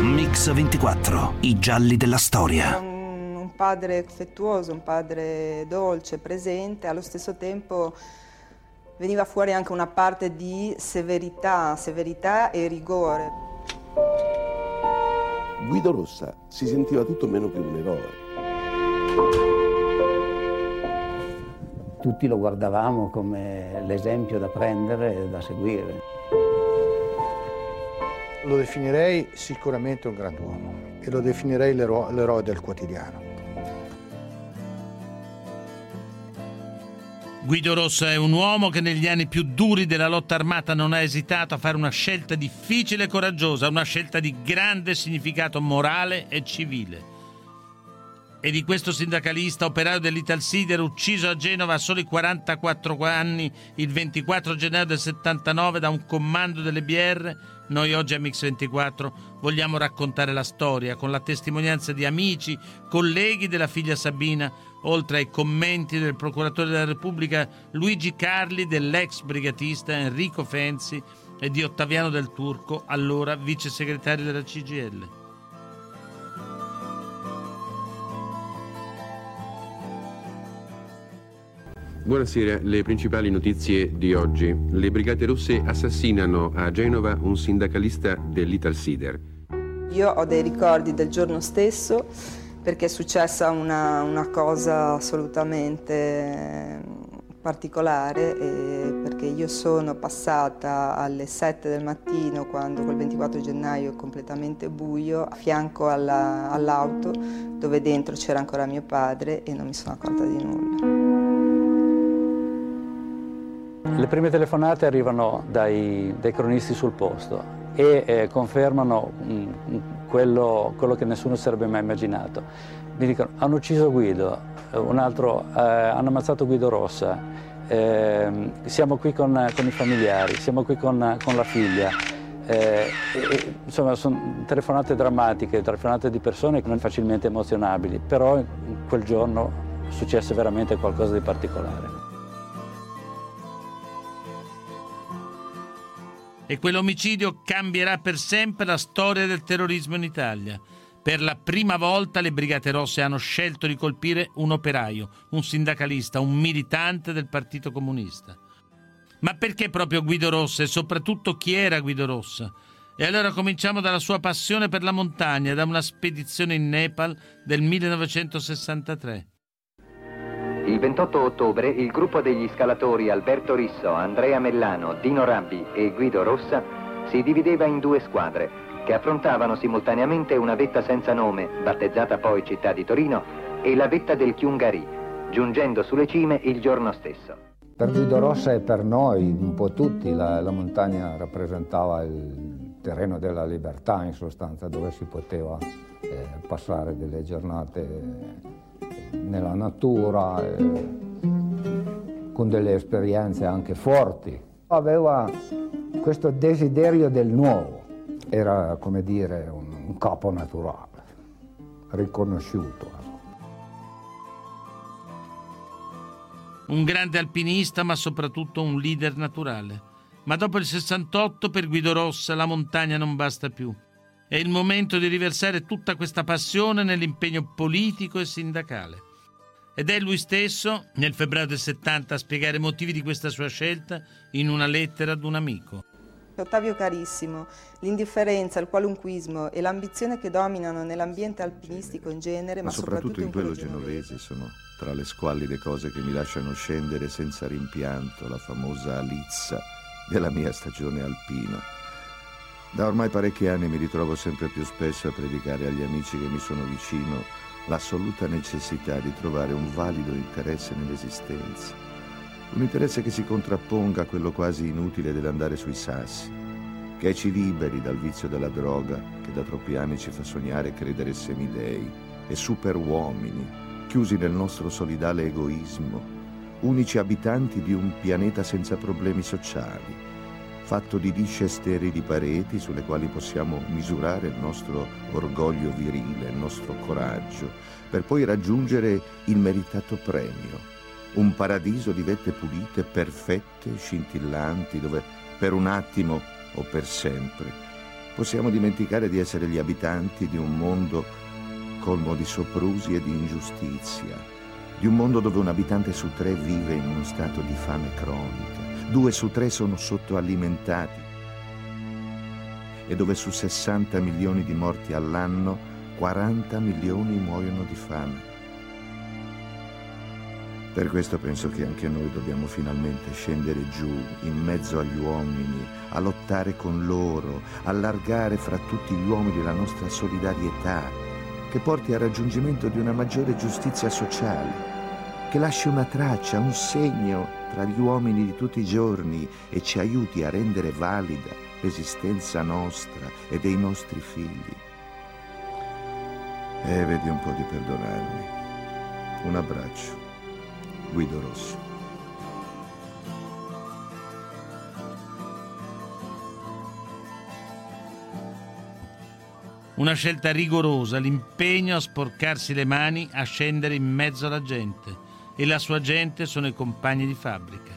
Mix 24, i gialli della storia. Un, un padre affettuoso, un padre dolce, presente, allo stesso tempo veniva fuori anche una parte di severità, severità e rigore. Guido Rossa si sentiva tutto meno che un eroe. Tutti lo guardavamo come l'esempio da prendere e da seguire. Lo definirei sicuramente un grand'uomo e lo definirei l'ero- l'eroe del quotidiano. Guido Rossa è un uomo che negli anni più duri della lotta armata non ha esitato a fare una scelta difficile e coraggiosa, una scelta di grande significato morale e civile. E di questo sindacalista operaio dell'Italsider ucciso a Genova a soli 44 anni il 24 gennaio del 79 da un comando delle BR, noi oggi a Mix24 vogliamo raccontare la storia con la testimonianza di amici, colleghi della figlia Sabina, oltre ai commenti del procuratore della Repubblica Luigi Carli, dell'ex brigatista Enrico Fenzi e di Ottaviano del Turco, allora vice segretario della CGL. Buonasera, le principali notizie di oggi. Le Brigate Rosse assassinano a Genova un sindacalista dell'Italsider. Io ho dei ricordi del giorno stesso perché è successa una, una cosa assolutamente particolare eh, perché io sono passata alle 7 del mattino quando quel 24 gennaio è completamente buio a fianco alla, all'auto dove dentro c'era ancora mio padre e non mi sono accorta di nulla. Le prime telefonate arrivano dai, dai cronisti sul posto e eh, confermano mm, quello, quello, che nessuno sarebbe mai immaginato. Mi dicono hanno ucciso Guido, un altro eh, hanno ammazzato Guido Rossa, eh, siamo qui con, con, i familiari, siamo qui con, con la figlia. Eh, e, insomma sono telefonate drammatiche, telefonate di persone non facilmente emozionabili, però quel giorno successe veramente qualcosa di particolare. E quell'omicidio cambierà per sempre la storia del terrorismo in Italia. Per la prima volta le Brigate Rosse hanno scelto di colpire un operaio, un sindacalista, un militante del Partito Comunista. Ma perché proprio Guido Rossa e soprattutto chi era Guido Rossa? E allora cominciamo dalla sua passione per la montagna, da una spedizione in Nepal del 1963. Il 28 ottobre il gruppo degli scalatori Alberto Risso, Andrea Mellano, Dino Rabbi e Guido Rossa si divideva in due squadre che affrontavano simultaneamente una vetta senza nome, battezzata poi città di Torino, e la vetta del Chiungari, giungendo sulle cime il giorno stesso. Per Guido Rossa e per noi, un po' tutti, la, la montagna rappresentava il terreno della libertà in sostanza, dove si poteva eh, passare delle giornate nella natura, con delle esperienze anche forti. Aveva questo desiderio del nuovo, era come dire un capo naturale, riconosciuto. Un grande alpinista, ma soprattutto un leader naturale. Ma dopo il 68 per Guido Rossa la montagna non basta più. È il momento di riversare tutta questa passione nell'impegno politico e sindacale. Ed è lui stesso, nel febbraio del 70, a spiegare i motivi di questa sua scelta in una lettera ad un amico. Ottavio carissimo, l'indifferenza, il qualunquismo e l'ambizione che dominano nell'ambiente alpinistico in genere, ma, ma soprattutto, soprattutto, in quello genovese, sono tra le squallide cose che mi lasciano scendere senza rimpianto la famosa alizza della mia stagione alpina. Da ormai parecchi anni mi ritrovo sempre più spesso a predicare agli amici che mi sono vicino l'assoluta necessità di trovare un valido interesse nell'esistenza, un interesse che si contrapponga a quello quasi inutile dell'andare sui sassi, che ci liberi dal vizio della droga che da troppi anni ci fa sognare e credere semidei e superuomini, chiusi nel nostro solidale egoismo, unici abitanti di un pianeta senza problemi sociali, fatto di lisce sterili pareti sulle quali possiamo misurare il nostro orgoglio virile, il nostro coraggio, per poi raggiungere il meritato premio, un paradiso di vette pulite, perfette, scintillanti, dove per un attimo o per sempre, possiamo dimenticare di essere gli abitanti di un mondo colmo di soprusi e di ingiustizia, di un mondo dove un abitante su tre vive in uno stato di fame cronica, due su tre sono sottoalimentati e dove su 60 milioni di morti all'anno 40 milioni muoiono di fame. Per questo penso che anche noi dobbiamo finalmente scendere giù, in mezzo agli uomini, a lottare con loro, allargare fra tutti gli uomini la nostra solidarietà, che porti al raggiungimento di una maggiore giustizia sociale, che lasci una traccia, un segno tra gli uomini di tutti i giorni e ci aiuti a rendere valida l'esistenza nostra e dei nostri figli. E eh, vedi un po' di perdonarmi. Un abbraccio. Guido Rosso. Una scelta rigorosa, l'impegno a sporcarsi le mani, a scendere in mezzo alla gente. E la sua gente sono i compagni di fabbrica.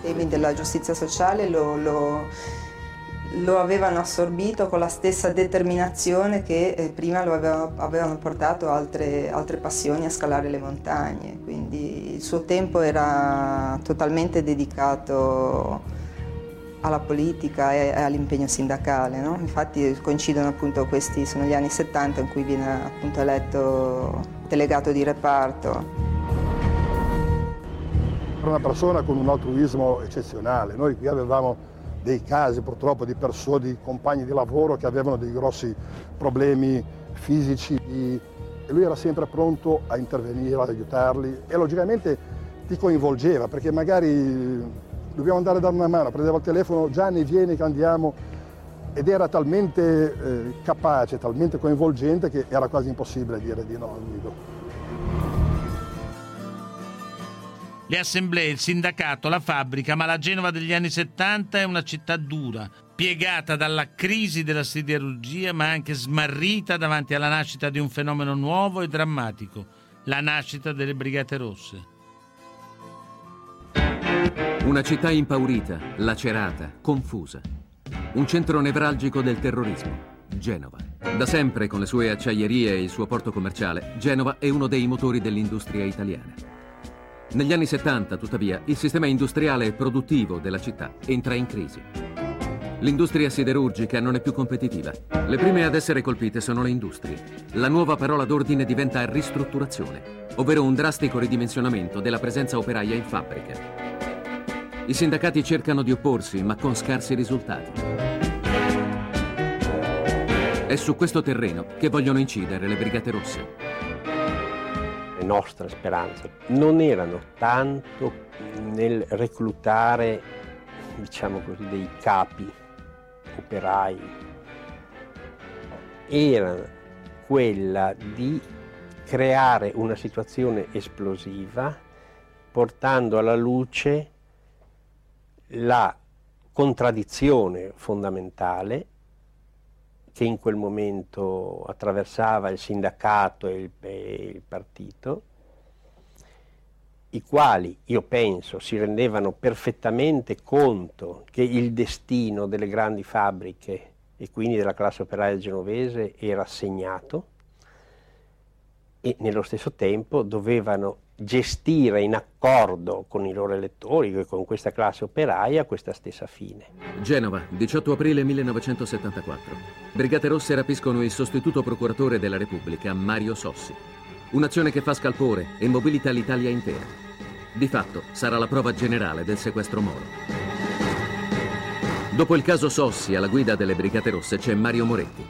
I temi della giustizia sociale lo, lo lo avevano assorbito con la stessa determinazione che eh, prima lo aveva, avevano portato altre, altre passioni a scalare le montagne, quindi il suo tempo era totalmente dedicato alla politica e all'impegno sindacale. No? Infatti coincidono appunto questi, sono gli anni 70 in cui viene appunto eletto delegato di reparto. Era una persona con un altruismo eccezionale. Noi qui avevamo dei casi purtroppo di persone, di compagni di lavoro che avevano dei grossi problemi fisici e lui era sempre pronto a intervenire, ad aiutarli e logicamente ti coinvolgeva perché magari dobbiamo andare a dare una mano, prendeva il telefono, Gianni vieni che andiamo ed era talmente eh, capace, talmente coinvolgente che era quasi impossibile dire di no a Guido. Le assemblee, il sindacato, la fabbrica, ma la Genova degli anni 70 è una città dura, piegata dalla crisi della siderurgia, ma anche smarrita davanti alla nascita di un fenomeno nuovo e drammatico, la nascita delle Brigate Rosse. Una città impaurita, lacerata, confusa. Un centro nevralgico del terrorismo. Genova. Da sempre, con le sue acciaierie e il suo porto commerciale, Genova è uno dei motori dell'industria italiana. Negli anni 70, tuttavia, il sistema industriale e produttivo della città entra in crisi. L'industria siderurgica non è più competitiva. Le prime ad essere colpite sono le industrie. La nuova parola d'ordine diventa ristrutturazione, ovvero un drastico ridimensionamento della presenza operaia in fabbrica. I sindacati cercano di opporsi, ma con scarsi risultati. È su questo terreno che vogliono incidere le Brigate Rosse nostre speranze non erano tanto nel reclutare, diciamo così, dei capi operai, era quella di creare una situazione esplosiva portando alla luce la contraddizione fondamentale che in quel momento attraversava il sindacato e il, e il partito, i quali, io penso, si rendevano perfettamente conto che il destino delle grandi fabbriche e quindi della classe operaia genovese era segnato e nello stesso tempo dovevano gestire in accordo con i loro elettori e con questa classe operaia questa stessa fine. Genova, 18 aprile 1974. Brigate Rosse rapiscono il sostituto procuratore della Repubblica, Mario Sossi. Un'azione che fa scalpore e mobilita l'Italia intera. Di fatto sarà la prova generale del sequestro Moro. Dopo il caso Sossi alla guida delle Brigate Rosse c'è Mario Moretti.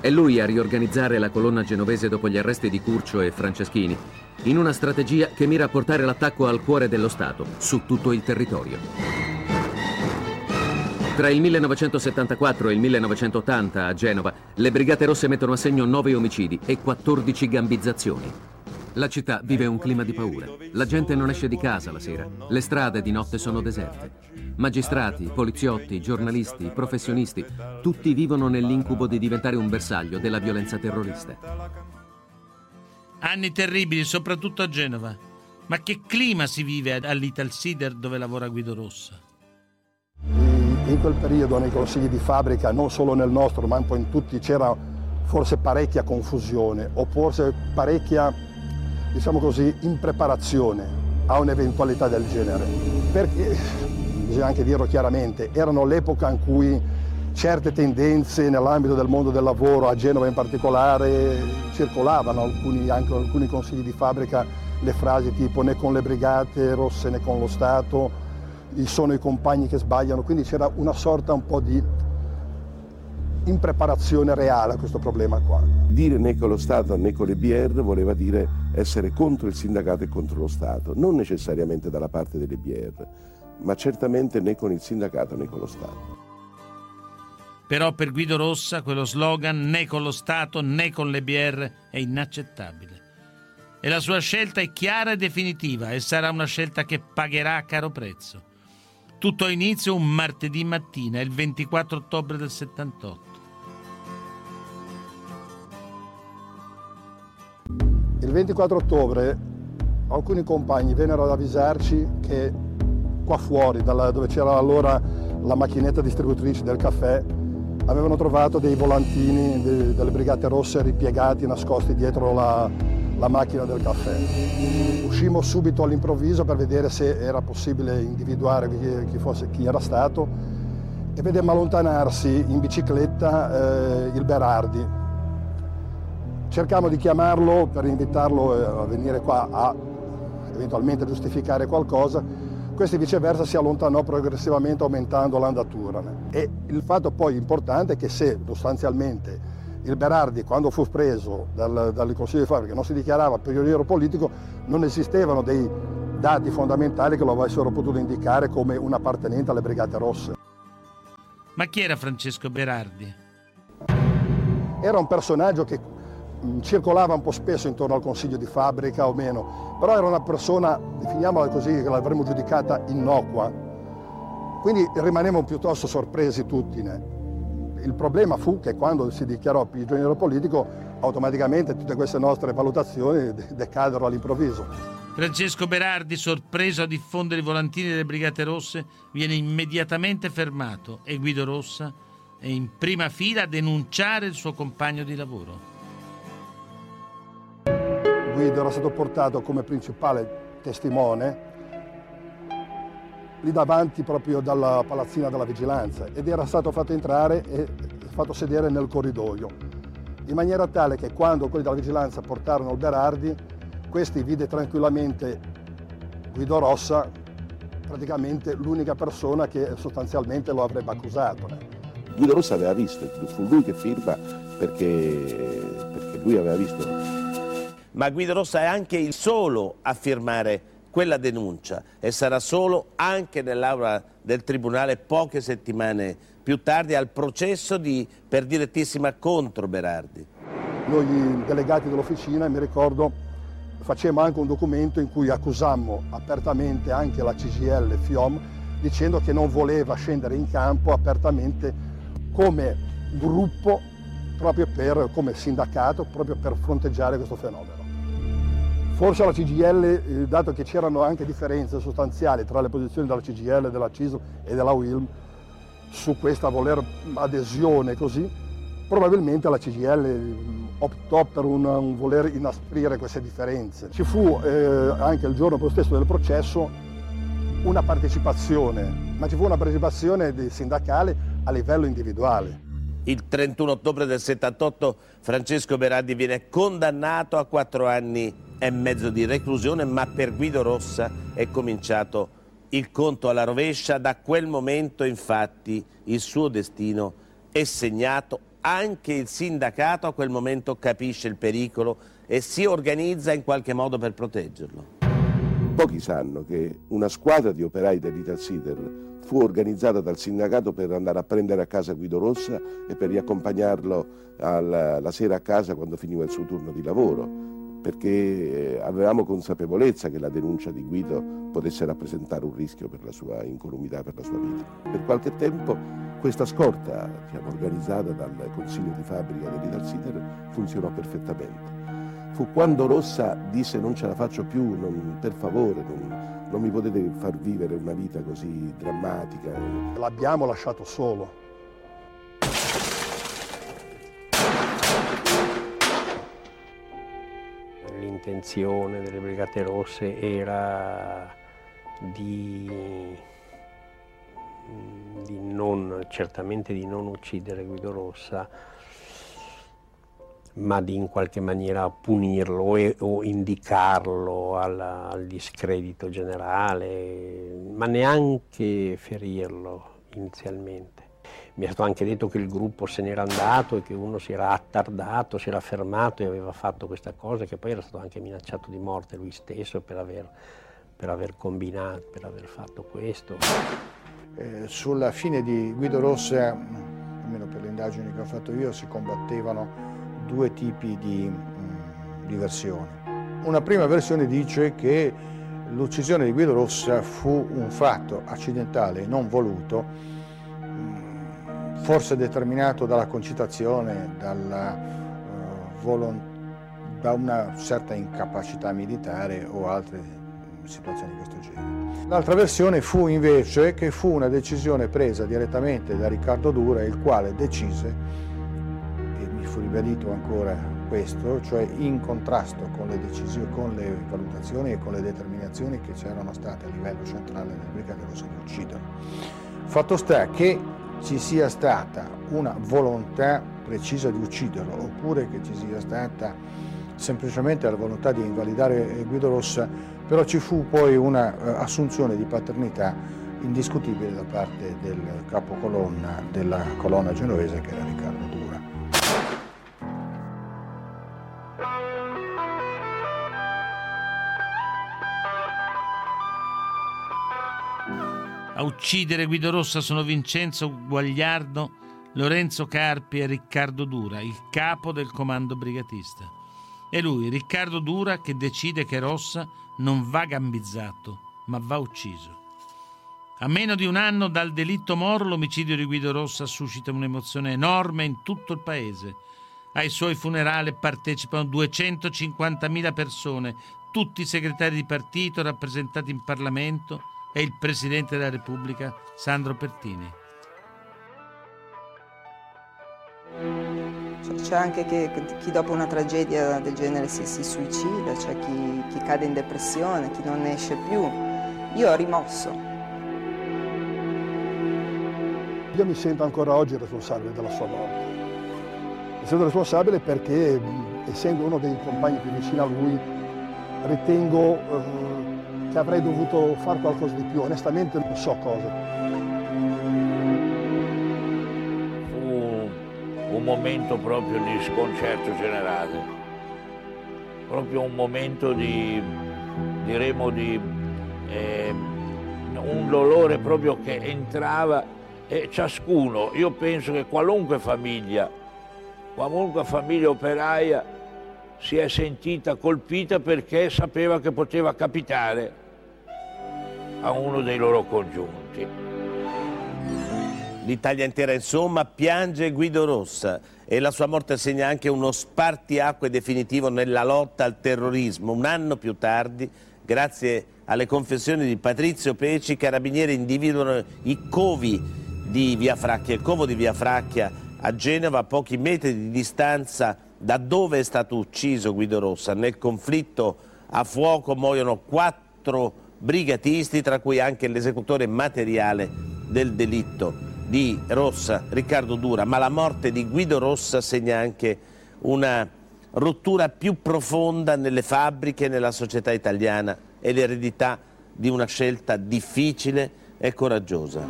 È lui a riorganizzare la colonna genovese dopo gli arresti di Curcio e Franceschini in una strategia che mira a portare l'attacco al cuore dello Stato, su tutto il territorio. Tra il 1974 e il 1980 a Genova, le Brigate Rosse mettono a segno 9 omicidi e 14 gambizzazioni. La città vive un clima di paura. La gente non esce di casa la sera. Le strade di notte sono deserte. Magistrati, poliziotti, giornalisti, professionisti, tutti vivono nell'incubo di diventare un bersaglio della violenza terrorista. Anni terribili, soprattutto a Genova. Ma che clima si vive all'Italsider dove lavora Guido Rossa? In quel periodo nei consigli di fabbrica, non solo nel nostro, ma un po' in tutti, c'era forse parecchia confusione o forse parecchia, diciamo così, impreparazione a un'eventualità del genere. Perché, bisogna anche dirlo chiaramente, erano l'epoca in cui certe tendenze nell'ambito del mondo del lavoro, a Genova in particolare, circolavano alcuni, anche alcuni consigli di fabbrica le frasi tipo né con le brigate rosse né con lo Stato, sono i compagni che sbagliano, quindi c'era una sorta un po' di impreparazione reale a questo problema qua. Dire né con lo Stato né con le BR voleva dire essere contro il sindacato e contro lo Stato, non necessariamente dalla parte delle BR, ma certamente né con il sindacato né con lo Stato. Però per Guido Rossa quello slogan né con lo Stato né con le BR è inaccettabile. E la sua scelta è chiara e definitiva e sarà una scelta che pagherà a caro prezzo. Tutto ha inizio un martedì mattina, il 24 ottobre del 78. Il 24 ottobre alcuni compagni vennero ad avvisarci che qua fuori, dove c'era allora la macchinetta distributrice del caffè, avevano trovato dei volantini delle Brigate Rosse ripiegati, nascosti dietro la, la macchina del caffè. Uscimmo subito all'improvviso per vedere se era possibile individuare chi, chi, fosse, chi era stato e vedemmo allontanarsi in bicicletta eh, il Berardi. Cercammo di chiamarlo per invitarlo eh, a venire qua a eventualmente giustificare qualcosa. Questi viceversa si allontanò progressivamente aumentando l'andatura. E il fatto poi importante è che se sostanzialmente il Berardi quando fu preso dal, dal Consiglio di Fabbrica non si dichiarava prigioniero politico, non esistevano dei dati fondamentali che lo avessero potuto indicare come un appartenente alle Brigate Rosse. Ma chi era Francesco Berardi? Era un personaggio che circolava un po' spesso intorno al consiglio di fabbrica o meno, però era una persona, definiamola così, che l'avremmo giudicata innocua. Quindi rimanemmo piuttosto sorpresi tutti. Il problema fu che quando si dichiarò prigioniero politico, automaticamente tutte queste nostre valutazioni decadero all'improvviso. Francesco Berardi, sorpreso a diffondere i volantini delle Brigate Rosse, viene immediatamente fermato e Guido Rossa è in prima fila a denunciare il suo compagno di lavoro. Guido era stato portato come principale testimone lì davanti proprio dalla palazzina della vigilanza ed era stato fatto entrare e fatto sedere nel corridoio, in maniera tale che quando quelli della vigilanza portarono il Berardi, questi vide tranquillamente Guido Rossa, praticamente l'unica persona che sostanzialmente lo avrebbe accusato. Guido Rossa aveva visto, fu lui che firma perché, perché lui aveva visto. Ma Guido Rossa è anche il solo a firmare quella denuncia e sarà solo anche nell'aula del Tribunale poche settimane più tardi al processo di, per direttissima contro Berardi. Noi delegati dell'officina, mi ricordo, facemmo anche un documento in cui accusammo apertamente anche la CGL FIOM dicendo che non voleva scendere in campo apertamente come gruppo, proprio per, come sindacato, proprio per fronteggiare questo fenomeno. Forse la CGL, eh, dato che c'erano anche differenze sostanziali tra le posizioni della CGL, della CISO e della WILM su questa voler adesione così, probabilmente la CGL mm, optò per un, un voler inasprire queste differenze. Ci fu eh, anche il giorno stesso del processo una partecipazione, ma ci fu una partecipazione sindacale a livello individuale. Il 31 ottobre del 78 Francesco Berardi viene condannato a quattro anni e mezzo di reclusione, ma per Guido Rossa è cominciato il conto alla rovescia. Da quel momento infatti il suo destino è segnato. Anche il sindacato a quel momento capisce il pericolo e si organizza in qualche modo per proteggerlo. Pochi sanno che una squadra di operai dell'Italsider fu organizzata dal sindacato per andare a prendere a casa Guido Rossa e per riaccompagnarlo alla, la sera a casa quando finiva il suo turno di lavoro perché eh, avevamo consapevolezza che la denuncia di Guido potesse rappresentare un rischio per la sua incolumità, per la sua vita. Per qualche tempo questa scorta, diciamo, organizzata dal Consiglio di Fabbrica dell'Italsider, funzionò perfettamente. fu quando Rossa disse non ce la faccio più, non, per favore, non, non mi potete far vivere una vita così drammatica. L'abbiamo lasciato solo. L'intenzione delle Brigate Rosse era di, di non, certamente di non uccidere Guido Rossa, ma di in qualche maniera punirlo e, o indicarlo al, al discredito generale, ma neanche ferirlo inizialmente. Mi è stato anche detto che il gruppo se n'era andato e che uno si era attardato, si era fermato e aveva fatto questa cosa, che poi era stato anche minacciato di morte lui stesso per aver, per aver combinato, per aver fatto questo. Eh, sulla fine di Guido Rossa, almeno per le indagini che ho fatto io, si combattevano due tipi di, mm, di versioni. Una prima versione dice che l'uccisione di Guido Rossa fu un fatto accidentale non voluto, mm, forse determinato dalla concitazione, dalla, uh, da una certa incapacità militare o altre mm, situazioni di questo genere. L'altra versione fu invece che fu una decisione presa direttamente da Riccardo Dura, il quale decise fu ribadito ancora questo, cioè in contrasto con le, decisioni, con le valutazioni e con le determinazioni che c'erano state a livello centrale del Brigate Rossa di uccidere. Fatto sta che ci sia stata una volontà precisa di ucciderlo oppure che ci sia stata semplicemente la volontà di invalidare Guido Rossa, però ci fu poi un'assunzione uh, di paternità indiscutibile da parte del capocolonna della colonna genovese che era Riccardo uccidere Guido Rossa sono Vincenzo Guagliardo, Lorenzo Carpi e Riccardo Dura, il capo del comando brigatista. È lui, Riccardo Dura, che decide che Rossa non va gambizzato, ma va ucciso. A meno di un anno dal delitto Moro, l'omicidio di Guido Rossa suscita un'emozione enorme in tutto il paese. Ai suoi funerali partecipano 250.000 persone, tutti segretari di partito rappresentati in Parlamento è il Presidente della Repubblica Sandro Pertini. C'è anche che, chi dopo una tragedia del genere si, si suicida, c'è chi, chi cade in depressione, chi non ne esce più. Io ho rimosso. Io mi sento ancora oggi responsabile della sua morte. Mi sento responsabile perché, essendo uno dei compagni più vicini a lui, ritengo eh, che avrei dovuto fare qualcosa di più, onestamente non so cosa. Fu un momento proprio di sconcerto generale, proprio un momento di, diremo, di eh, un dolore proprio che entrava e ciascuno, io penso che qualunque famiglia, qualunque famiglia operaia si è sentita colpita perché sapeva che poteva capitare a uno dei loro congiunti. L'Italia intera insomma piange Guido Rossa e la sua morte segna anche uno spartiacque definitivo nella lotta al terrorismo. Un anno più tardi, grazie alle confessioni di Patrizio Peci, i carabinieri individuano i covi di Via Fracchia. Il covo di Via Fracchia a Genova, a pochi metri di distanza da dove è stato ucciso Guido Rossa. Nel conflitto a fuoco muoiono quattro brigatisti, tra cui anche l'esecutore materiale del delitto di Rossa, Riccardo Dura, ma la morte di Guido Rossa segna anche una rottura più profonda nelle fabbriche, nella società italiana e l'eredità di una scelta difficile e coraggiosa.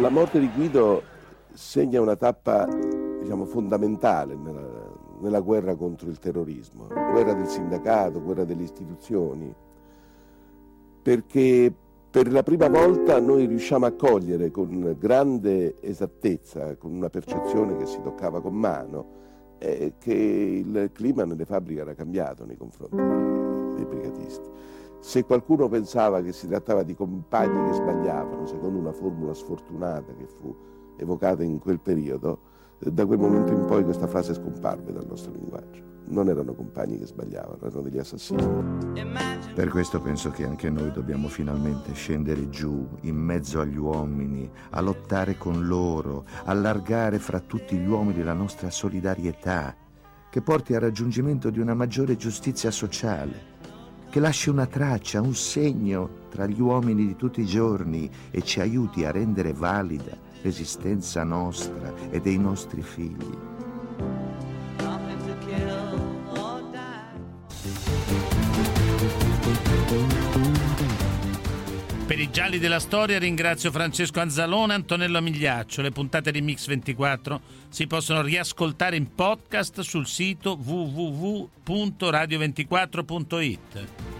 La morte di Guido segna una tappa diciamo, fondamentale nella, nella guerra contro il terrorismo, guerra del sindacato, guerra delle istituzioni, perché per la prima volta noi riusciamo a cogliere con grande esattezza, con una percezione che si toccava con mano, eh, che il clima nelle fabbriche era cambiato nei confronti dei brigatisti. Se qualcuno pensava che si trattava di compagni che sbagliavano, secondo una formula sfortunata che fu evocata in quel periodo, da quel momento in poi questa frase scomparve dal nostro linguaggio. non erano compagni che sbagliavano, erano degli assassini. Per questo penso che anche noi dobbiamo finalmente scendere giù, in mezzo agli uomini, a lottare con loro, allargare fra tutti gli uomini la nostra solidarietà, che porti al raggiungimento di una maggiore giustizia sociale, che lasci una traccia, un segno tra gli uomini di tutti i giorni e ci aiuti a rendere valida l'esistenza nostra e dei nostri figli. Per i gialli della storia ringrazio Francesco Anzalone e Antonello Migliaccio. Le puntate di Mix 24 si possono riascoltare in podcast sul sito www.radio24.it.